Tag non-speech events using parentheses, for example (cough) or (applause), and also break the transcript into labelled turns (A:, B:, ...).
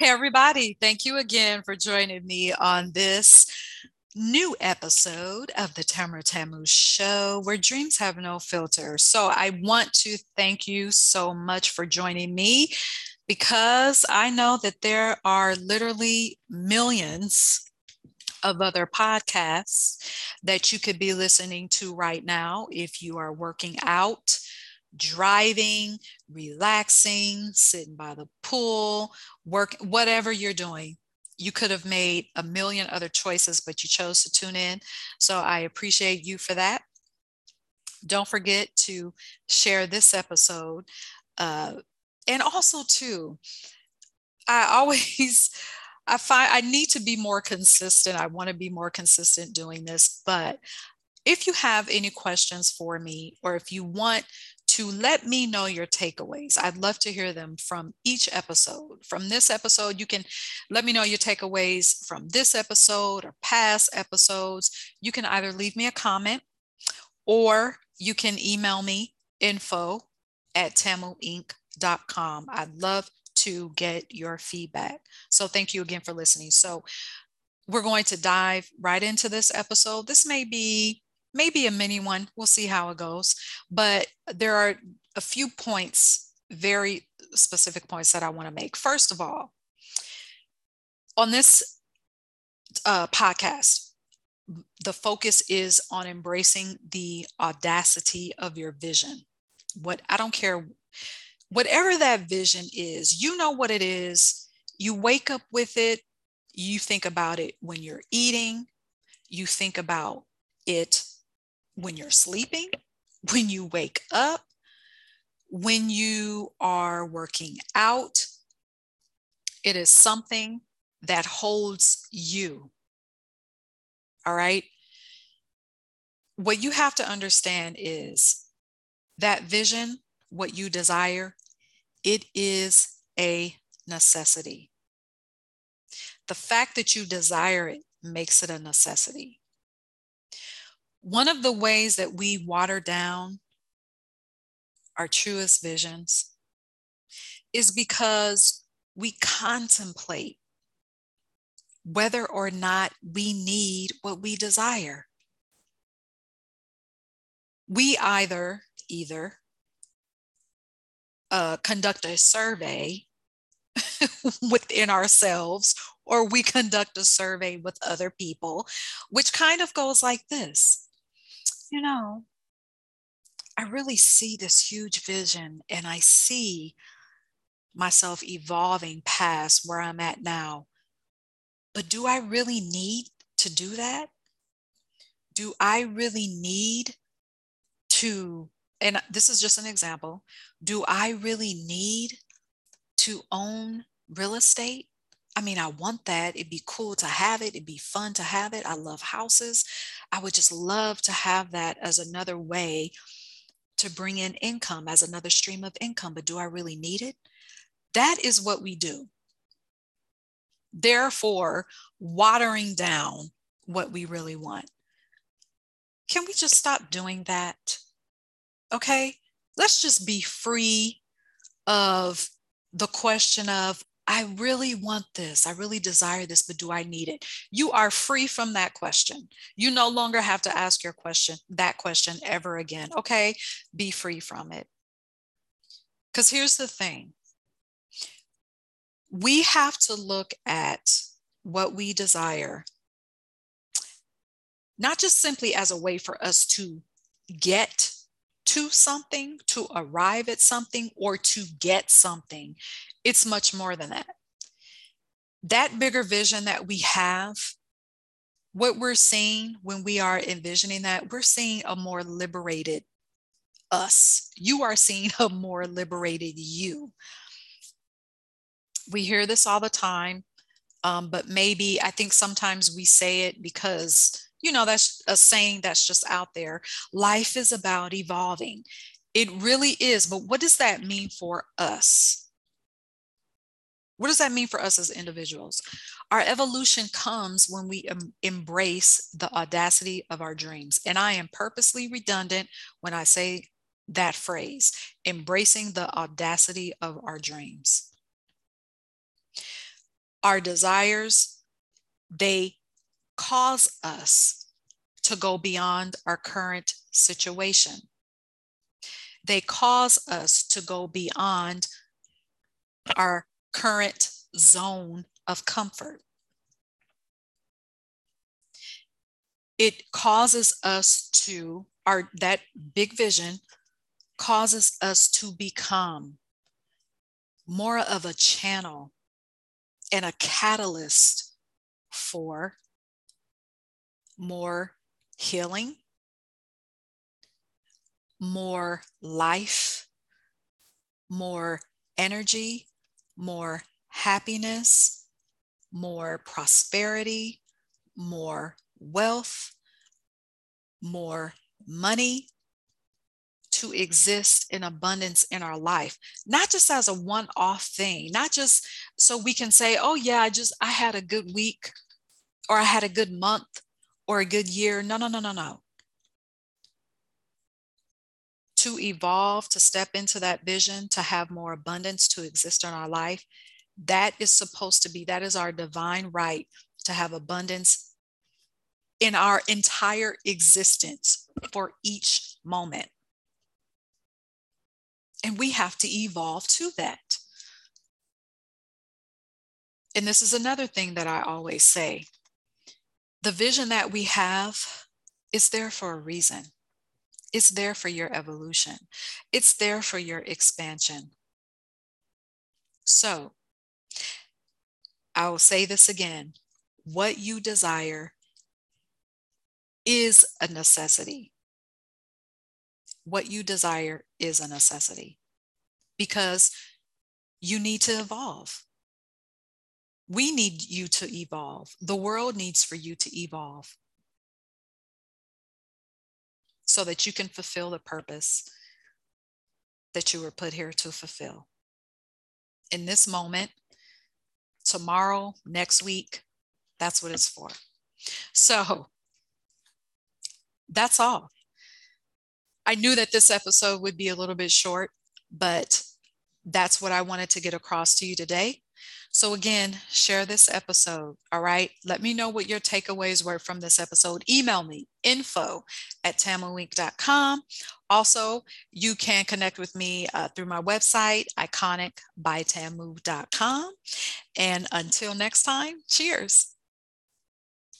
A: Hey, everybody. Thank you again for joining me on this new episode of the Tamara Tamu Show, where dreams have no filter. So, I want to thank you so much for joining me because I know that there are literally millions of other podcasts that you could be listening to right now if you are working out driving, relaxing, sitting by the pool, work, whatever you're doing. You could have made a million other choices, but you chose to tune in. So I appreciate you for that. Don't forget to share this episode. Uh, and also, too, I always. I find I need to be more consistent. I want to be more consistent doing this. But if you have any questions for me, or if you want to let me know your takeaways. I'd love to hear them from each episode. From this episode, you can let me know your takeaways from this episode or past episodes. You can either leave me a comment or you can email me info at tamuinc.com. I'd love to get your feedback. So thank you again for listening. So we're going to dive right into this episode. This may be maybe a mini one. We'll see how it goes. But there are a few points, very specific points that I want to make. First of all, on this uh, podcast, the focus is on embracing the audacity of your vision. What I don't care, whatever that vision is, you know what it is. You wake up with it. You think about it when you're eating. You think about it when you're sleeping, when you wake up, when you are working out. It is something that holds you. All right. What you have to understand is that vision, what you desire, it is a necessity. The fact that you desire it makes it a necessity. One of the ways that we water down our truest visions is because we contemplate whether or not we need what we desire. We either either uh, conduct a survey (laughs) within ourselves or we conduct a survey with other people, which kind of goes like this you know, I really see this huge vision and I see myself evolving past where I'm at now. But do I really need to do that? Do I really need to, and this is just an example, do I really need to own real estate? I mean, I want that. It'd be cool to have it. It'd be fun to have it. I love houses. I would just love to have that as another way to bring in income, as another stream of income. But do I really need it? That is what we do. Therefore, watering down what we really want. Can we just stop doing that? Okay, let's just be free of the question of, I really want this. I really desire this, but do I need it? You are free from that question. You no longer have to ask your question, that question ever again. Okay, be free from it. Because here's the thing we have to look at what we desire, not just simply as a way for us to get to something, to arrive at something, or to get something it's much more than that. That bigger vision that we have, what we're seeing when we are envisioning that, we're seeing a more liberated us. You are seeing (laughs) a more liberated you. We hear this all the time, um, but maybe I think sometimes we say it because, you know, that's a saying that's just out there. Life is about evolving. It really is. But what does that mean for us? What does that mean for us as individuals? Our evolution comes when we em- embrace the audacity of our dreams. And I am purposely redundant when I say that phrase embracing the audacity of our dreams. our desires, they cause us to go beyond our current situation. They cause us to go beyond our current zone of comfort. It causes us to, our that big vision causes us to become more of a channel and a catalyst for more healing, more life, more energy, more happiness, more prosperity, more wealth, more money to exist in abundance in our life, not just as a one off thing, not just so we can say, oh, yeah, I just, I had a good week or I had a good month or a good year. No, no, no, no, no. To evolve, to step into that vision, to have more abundance to exist in our life, that is supposed to be, that is our divine right to have abundance in our entire existence for each moment. And we have to evolve to that. And this is another thing that I always say the vision that we have is there for a reason. It's there for your evolution, it's there for your expansion. So, I will say this again what you desire is a necessity. What you desire is a necessity because you need to evolve. We need you to evolve. The world needs for you to evolve so that you can fulfill the purpose that you were put here to fulfill. In this moment, tomorrow, next week, that's what it's for. So that's all. I knew that this episode would be a little bit short, but that's what I wanted to get across to you today. So, again, share this episode. All right. Let me know what your takeaways were from this episode. Email me info at tamuinc.com. Also, you can connect with me uh, through my website, iconicbytamu.com. And until next time, cheers.